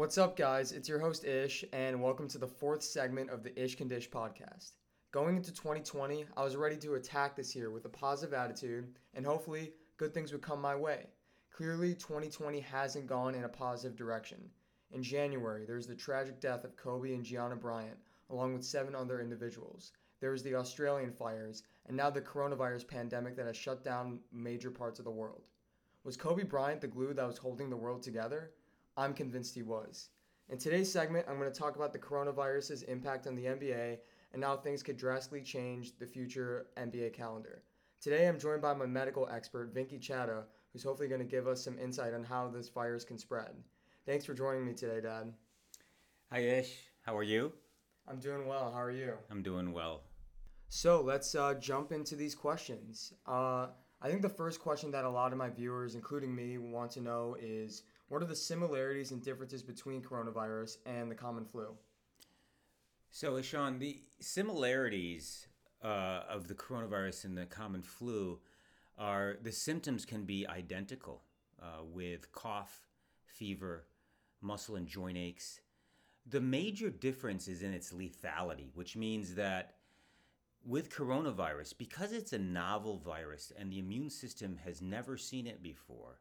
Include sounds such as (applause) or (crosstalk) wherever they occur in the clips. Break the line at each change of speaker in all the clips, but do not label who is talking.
What's up, guys? It's your host Ish, and welcome to the fourth segment of the Ish Can Dish podcast. Going into 2020, I was ready to attack this year with a positive attitude, and hopefully, good things would come my way. Clearly, 2020 hasn't gone in a positive direction. In January, there was the tragic death of Kobe and Gianna Bryant, along with seven other individuals. There was the Australian fires, and now the coronavirus pandemic that has shut down major parts of the world. Was Kobe Bryant the glue that was holding the world together? I'm convinced he was. In today's segment, I'm going to talk about the coronavirus's impact on the NBA and how things could drastically change the future NBA calendar. Today, I'm joined by my medical expert, Vinky Chatta, who's hopefully going to give us some insight on how this virus can spread. Thanks for joining me today, Dad.
Hi, Ish. How are you?
I'm doing well. How are you?
I'm doing well.
So let's uh, jump into these questions. Uh, I think the first question that a lot of my viewers, including me, want to know is what are the similarities and differences between coronavirus and the common flu?
So, Ishan, the similarities uh, of the coronavirus and the common flu are the symptoms can be identical uh, with cough, fever, muscle and joint aches. The major difference is in its lethality, which means that with coronavirus, because it's a novel virus and the immune system has never seen it before,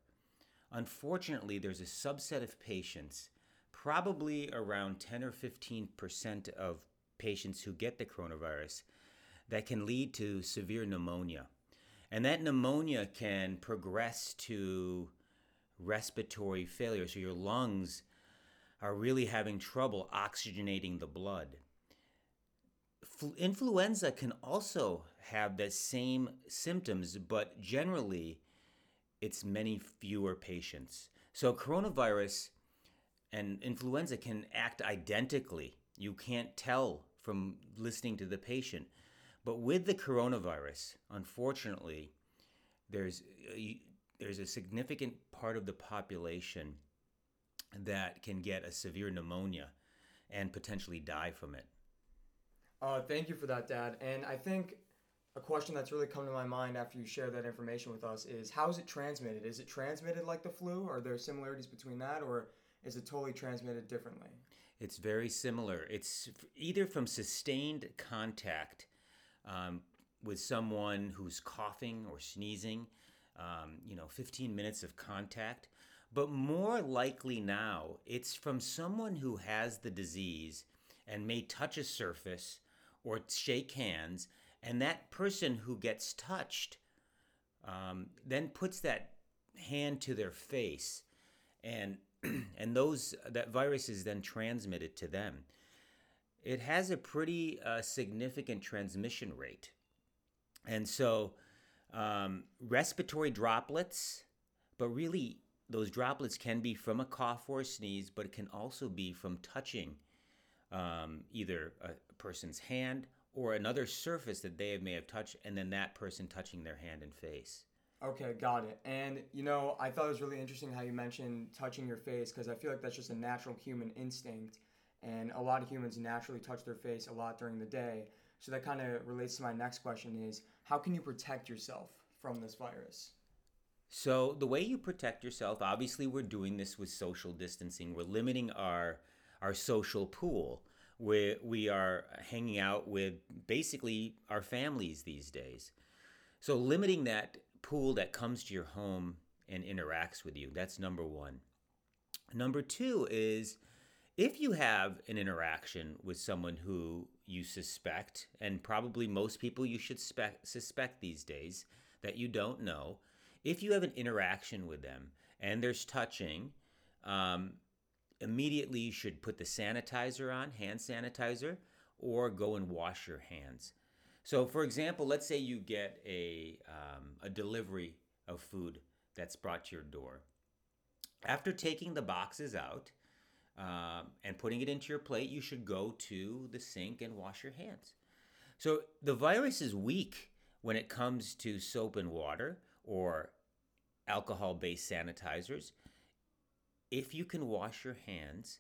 unfortunately, there's a subset of patients, probably around 10 or 15% of patients who get the coronavirus, that can lead to severe pneumonia. And that pneumonia can progress to respiratory failure. So your lungs are really having trouble oxygenating the blood influenza can also have the same symptoms, but generally it's many fewer patients. So coronavirus and influenza can act identically. You can't tell from listening to the patient. But with the coronavirus, unfortunately, there's a, there's a significant part of the population that can get a severe pneumonia and potentially die from it.
Uh, thank you for that, Dad. And I think a question that's really come to my mind after you share that information with us is how is it transmitted? Is it transmitted like the flu? Are there similarities between that, or is it totally transmitted differently?
It's very similar. It's either from sustained contact um, with someone who's coughing or sneezing, um, you know, 15 minutes of contact. But more likely now, it's from someone who has the disease and may touch a surface or shake hands, and that person who gets touched um, then puts that hand to their face, and (clears throat) and those that virus is then transmitted to them. It has a pretty uh, significant transmission rate, and so um, respiratory droplets, but really those droplets can be from a cough or a sneeze, but it can also be from touching um, either a person's hand or another surface that they may have touched, and then that person touching their hand and face.
Okay, got it. And you know, I thought it was really interesting how you mentioned touching your face because I feel like that's just a natural human instinct, and a lot of humans naturally touch their face a lot during the day. So that kind of relates to my next question: is how can you protect yourself from this virus?
So the way you protect yourself, obviously, we're doing this with social distancing. We're limiting our our social pool where we are hanging out with basically our families these days. So limiting that pool that comes to your home and interacts with you, that's number one. Number two is if you have an interaction with someone who you suspect, and probably most people you should spe- suspect these days that you don't know, if you have an interaction with them and there's touching, um, immediately you should put the sanitizer on, hand sanitizer, or go and wash your hands. So, for example, let's say you get a, um, a delivery of food that's brought to your door. After taking the boxes out um, and putting it into your plate, you should go to the sink and wash your hands. So, the virus is weak when it comes to soap and water or alcohol based sanitizers if you can wash your hands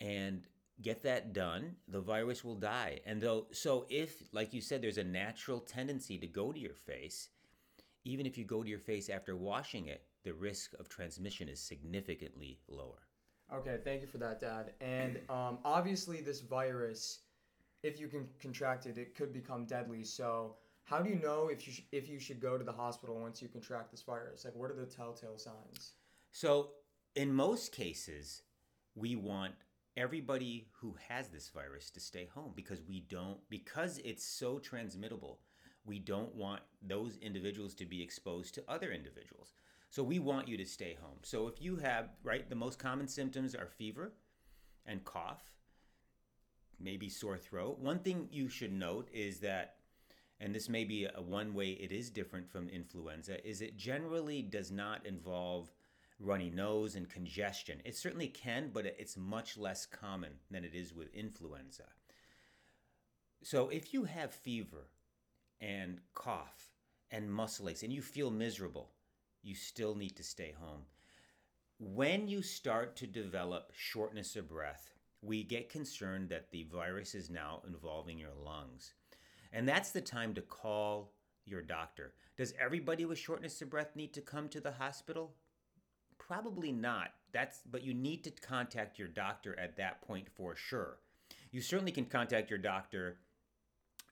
and get that done, the virus will die. And though, so if, like you said, there's a natural tendency to go to your face, even if you go to your face after washing it, the risk of transmission is significantly lower.
Okay, thank you for that, Dad. And um, obviously, this virus, if you can contract it, it could become deadly. So, how do you know if you sh- if you should go to the hospital once you contract this virus? Like, what are the telltale signs?
So, in most cases, we want everybody who has this virus to stay home because we don't because it's so transmittable. We don't want those individuals to be exposed to other individuals. So we want you to stay home. So if you have, right, the most common symptoms are fever and cough, maybe sore throat. One thing you should note is that and this may be a one way it is different from influenza is it generally does not involve runny nose and congestion. It certainly can, but it's much less common than it is with influenza. So if you have fever and cough and muscle aches and you feel miserable, you still need to stay home. When you start to develop shortness of breath, we get concerned that the virus is now involving your lungs. And that's the time to call your doctor. Does everybody with shortness of breath need to come to the hospital? Probably not. That's but you need to contact your doctor at that point for sure. You certainly can contact your doctor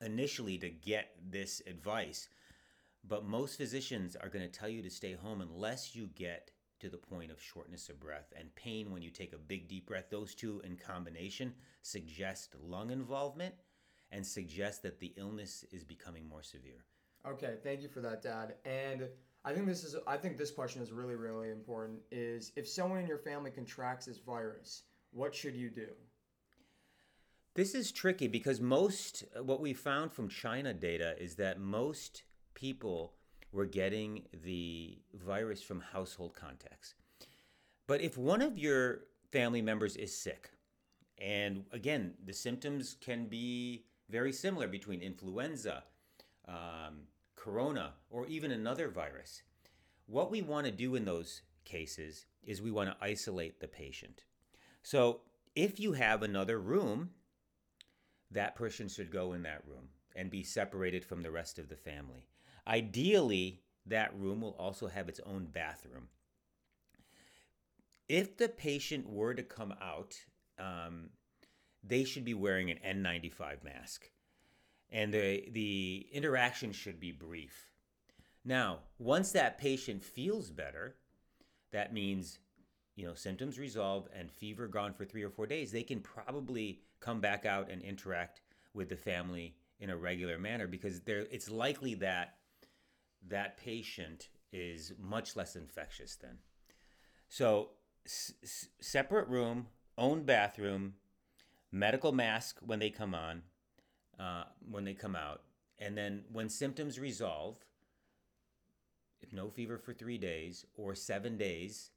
initially to get this advice, but most physicians are going to tell you to stay home unless you get to the point of shortness of breath and pain when you take a big deep breath. Those two in combination suggest lung involvement and suggest that the illness is becoming more severe.
Okay, thank you for that, Dad. And I think this is I think this question is really really important is if someone in your family contracts this virus, what should you do?
This is tricky because most what we found from China data is that most people were getting the virus from household contacts. But if one of your family members is sick, and again, the symptoms can be very similar between influenza, um, corona, or even another virus. What we want to do in those cases is we want to isolate the patient. So if you have another room, that person should go in that room and be separated from the rest of the family. Ideally, that room will also have its own bathroom. If the patient were to come out, um, they should be wearing an N95 mask. And the, the interaction should be brief. Now, once that patient feels better, that means you know symptoms resolved and fever gone for three or four days they can probably come back out and interact with the family in a regular manner because there it's likely that that patient is much less infectious then so s- separate room own bathroom medical mask when they come on uh, when they come out and then when symptoms resolve if no fever for three days or seven days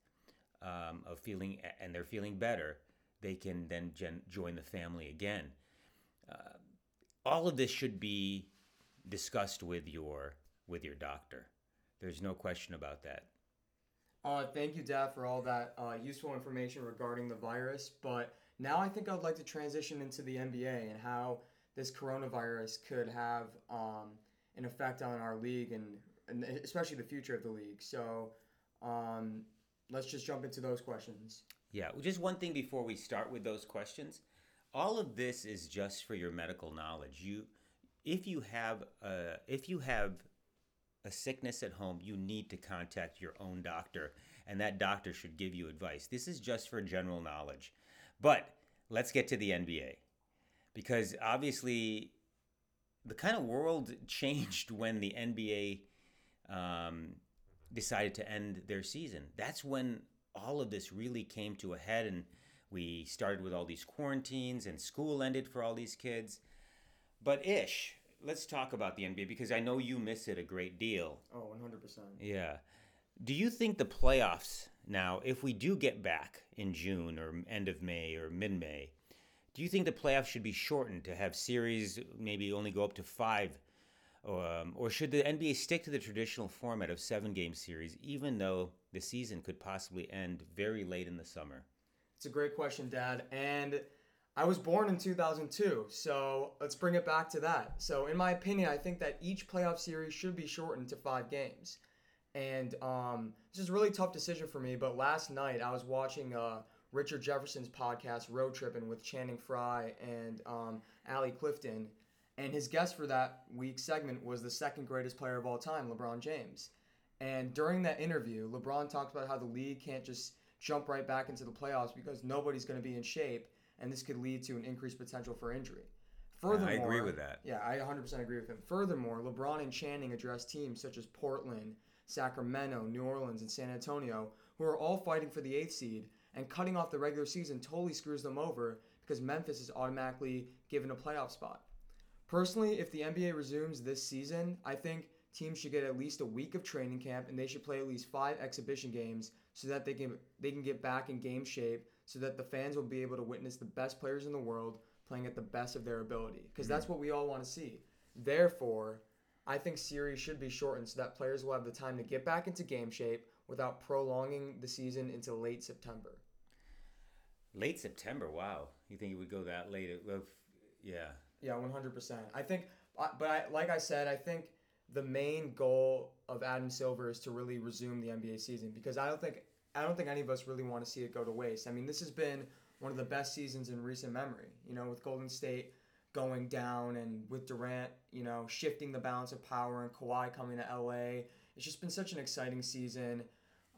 um, of feeling and they're feeling better, they can then gen- join the family again. Uh, all of this should be discussed with your with your doctor. There's no question about that.
Uh, thank you, Dad, for all that uh, useful information regarding the virus. But now I think I'd like to transition into the NBA and how this coronavirus could have um, an effect on our league and, and especially the future of the league. So um, let's just jump into those questions.
Yeah, just one thing before we start with those questions. All of this is just for your medical knowledge. You, if you have a, if you have a sickness at home, you need to contact your own doctor, and that doctor should give you advice. This is just for general knowledge. But let's get to the NBA, because obviously, the kind of world (laughs) changed when the NBA um, decided to end their season. That's when all of this really came to a head and we started with all these quarantines and school ended for all these kids. But Ish, let's talk about the NBA because I know you miss it a great deal.
Oh, 100%.
Yeah. Do you think the playoffs now, if we do get back in June or end of May or mid May, do you think the playoffs should be shortened to have series maybe only go up to five um, or should the NBA stick to the traditional format of seven game series, even though the season could possibly end very late in the summer?
It's a great question, Dad. And I was born in 2002, so let's bring it back to that. So, in my opinion, I think that each playoff series should be shortened to five games. And um, this is a really tough decision for me, but last night I was watching uh, Richard Jefferson's podcast, Road Tripping, with Channing Frye and um, Allie Clifton. And his guest for that week's segment was the second greatest player of all time, LeBron James. And during that interview, LeBron talked about how the league can't just jump right back into the playoffs because nobody's going to be in shape, and this could lead to an increased potential for injury.
Furthermore, I agree with that.
Yeah, I 100% agree with him. Furthermore, LeBron and Channing addressed teams such as Portland, Sacramento, New Orleans, and San Antonio, who are all fighting for the eighth seed, and cutting off the regular season totally screws them over because Memphis is automatically given a playoff spot. Personally, if the NBA resumes this season, I think teams should get at least a week of training camp and they should play at least five exhibition games so that they can they can get back in game shape so that the fans will be able to witness the best players in the world playing at the best of their ability because mm-hmm. that's what we all want to see. Therefore, I think series should be shortened so that players will have the time to get back into game shape without prolonging the season into late September.
Late September, wow! You think it would go that late? Yeah.
Yeah, one hundred percent. I think, uh, but I, like I said, I think the main goal of Adam Silver is to really resume the NBA season because I don't think I don't think any of us really want to see it go to waste. I mean, this has been one of the best seasons in recent memory. You know, with Golden State going down and with Durant, you know, shifting the balance of power and Kawhi coming to LA. It's just been such an exciting season.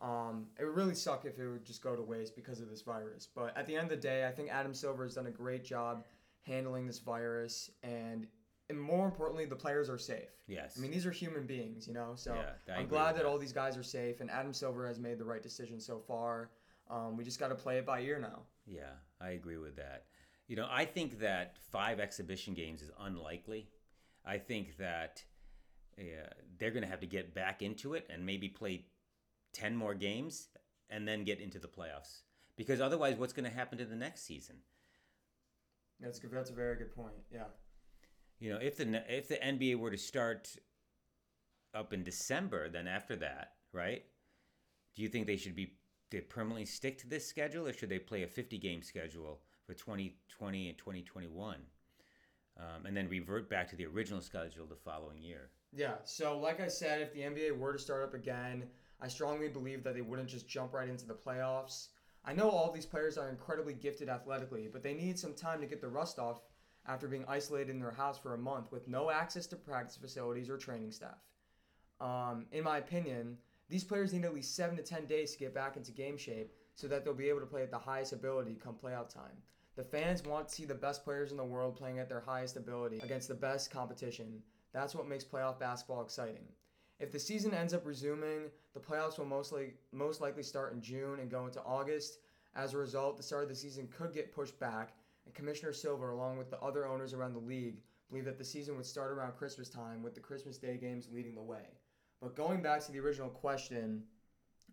Um, it would really suck if it would just go to waste because of this virus. But at the end of the day, I think Adam Silver has done a great job handling this virus, and and more importantly, the players are safe.
Yes.
I mean, these are human beings, you know. So yeah, I'm glad that, that all these guys are safe, and Adam Silver has made the right decision so far. Um, we just got to play it by ear now.
Yeah, I agree with that. You know, I think that five exhibition games is unlikely. I think that uh, they're going to have to get back into it and maybe play 10 more games and then get into the playoffs. Because otherwise, what's going to happen to the next season?
That's good. That's a very good point. Yeah.
You know, if the if the NBA were to start up in December, then after that, right? Do you think they should be they permanently stick to this schedule, or should they play a 50 game schedule for 2020 and 2021, um, and then revert back to the original schedule the following year?
Yeah. So, like I said, if the NBA were to start up again, I strongly believe that they wouldn't just jump right into the playoffs. I know all these players are incredibly gifted athletically, but they need some time to get the rust off after being isolated in their house for a month with no access to practice facilities or training staff. Um, in my opinion, these players need at least 7 to 10 days to get back into game shape so that they'll be able to play at the highest ability come playoff time. The fans want to see the best players in the world playing at their highest ability against the best competition. That's what makes playoff basketball exciting. If the season ends up resuming, the playoffs will mostly most likely start in June and go into August. As a result, the start of the season could get pushed back, and Commissioner Silver, along with the other owners around the league, believe that the season would start around Christmas time, with the Christmas Day games leading the way. But going back to the original question,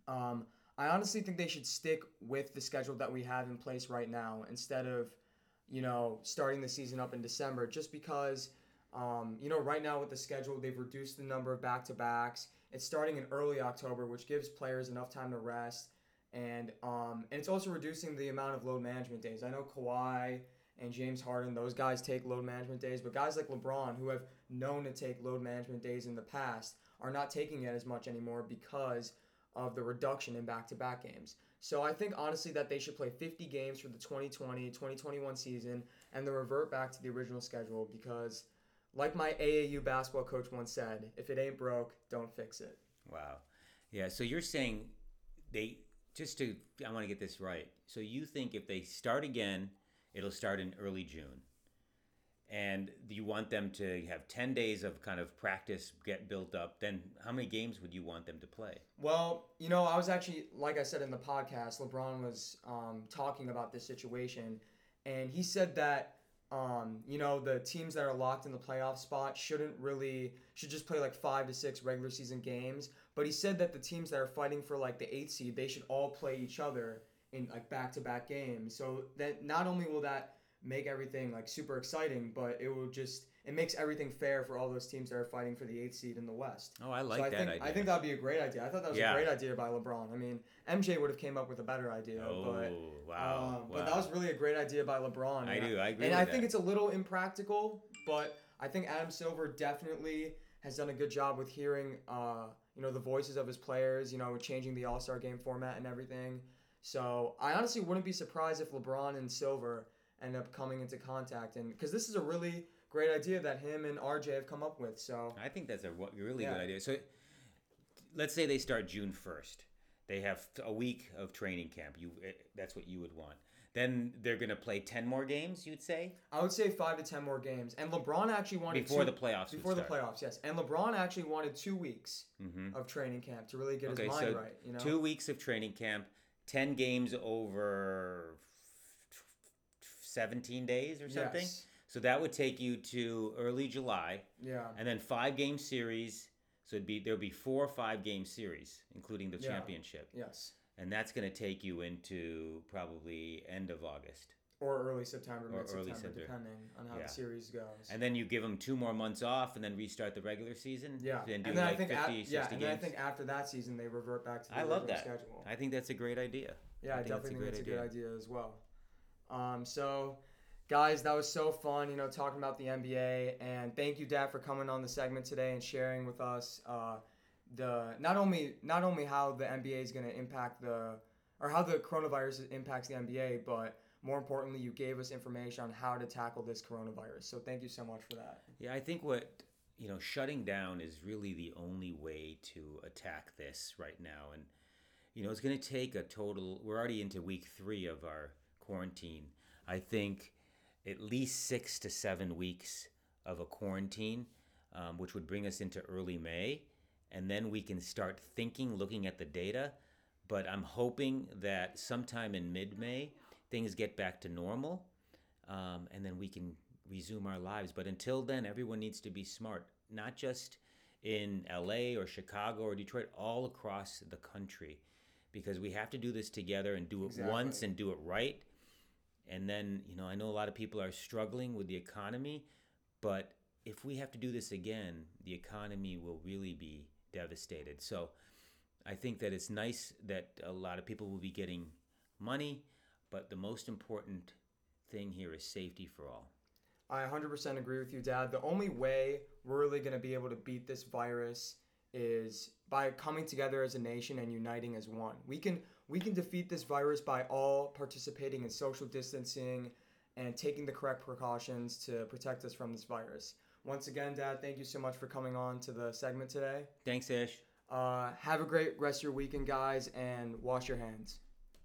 um, I honestly think they should stick with the schedule that we have in place right now instead of, you know, starting the season up in December, just because um, you know, right now with the schedule, they've reduced the number of back to backs. It's starting in early October, which gives players enough time to rest. And um, and it's also reducing the amount of load management days. I know Kawhi and James Harden, those guys take load management days, but guys like LeBron, who have known to take load management days in the past, are not taking it as much anymore because of the reduction in back to back games. So I think honestly that they should play 50 games for the 2020 2021 season and then revert back to the original schedule because like my AAU basketball coach once said, if it ain't broke, don't fix it.
Wow. Yeah, so you're saying they just to I want to get this right. So you think if they start again, it'll start in early June. And you want them to have 10 days of kind of practice get built up. Then how many games would you want them to play?
Well, you know, I was actually, like I said in the podcast, LeBron was um, talking about this situation. And he said that um, you know, the teams that are locked in the playoff spot shouldn't really should just play like five to six regular season games. But he said that the teams that are fighting for like the eighth seed, they should all play each other in like back to back games. So that not only will that make everything like super exciting, but it will just it makes everything fair for all those teams that are fighting for the eighth seed in the West.
Oh, I like
so I
that
think,
idea.
I think that'd be a great idea. I thought that was yeah. a great idea by LeBron. I mean, MJ would have came up with a better idea.
Oh,
but,
wow,
um, wow. But that was really a great idea by LeBron.
I do. I agree.
And I
that.
think it's a little impractical, but I think Adam Silver definitely has done a good job with hearing, uh, you know, the voices of his players. You know, changing the All Star game format and everything. So I honestly wouldn't be surprised if LeBron and Silver end up coming into contact, and because this is a really great idea that him and RJ have come up with. So
I think that's a really
Yeah.
good idea. So let's say they start June 1st. They have a week of training camp. You eh, that's what you would want. Then they're going to play 10 more games, you'd say?
I would say five to ten more games. And LeBron actually wanted
Before
two,
the playoffs
before the
start.
playoffs. Yes, and LeBron actually wanted two weeks
Mhm.
of training camp to really get
Okay,
his mind
so
right. You know,
Two weeks of training camp, 10 games over 17 days or something.
Yes.
So that would take you to early July,
Yeah.
and then five game series. So it'd be there'll be four or five game series, including the
Yeah.
championship,
Yes.
and that's going to take you into probably end of August.
Or early September,
Or
mid
early September.
depending on how
Yeah.
the series goes.
And then you give them two more months off, and then restart the regular season.
yeah,
and
then
like
I think
50,
at,
60
yeah, and then I think after that season they revert back to the
I love that.
schedule.
I think that's a great idea.
Yeah,
I
I,
think that's a
definitely think
great idea.
good idea as well. Um, so, guys, that was so fun, you know, talking about the NBA. And thank you, Dad, for coming on the segment today and sharing with us uh, the not only not only how the NBA is going to impact the or how the coronavirus impacts the NBA, but more importantly, you gave us information on how to tackle this coronavirus. So, thank you so much for that.
Yeah, I think what you know, shutting down is really the only way to attack this right now, and you know, it's going to take a total. We're already into week three of our quarantine. I think at least six to seven weeks of a quarantine, um, which would bring us into early May, and then we can start thinking, looking at the data. But I'm hoping that sometime in mid-May, things get back to normal, um, and then we can resume our lives. But until then, everyone needs to be smart, not just in LA or Chicago or Detroit, all across the country, because we have to do this together and do it once and do it right. And then, you know, I know a lot of people are struggling with the economy, but if we have to do this again, the economy will really be devastated. So I think that it's nice that a lot of people will be getting money, but the most important thing here is safety for all.
I 100% agree with you, Dad. The only way we're really going to be able to beat this virus is by coming together as a nation and uniting as one. We can we can defeat this virus by all participating in social distancing and taking the correct precautions to protect us from this virus. Once again, Dad, thank you so much for coming on to the segment today.
Thanks, Ish.
Uh, have a great rest of your weekend, guys, and wash your hands.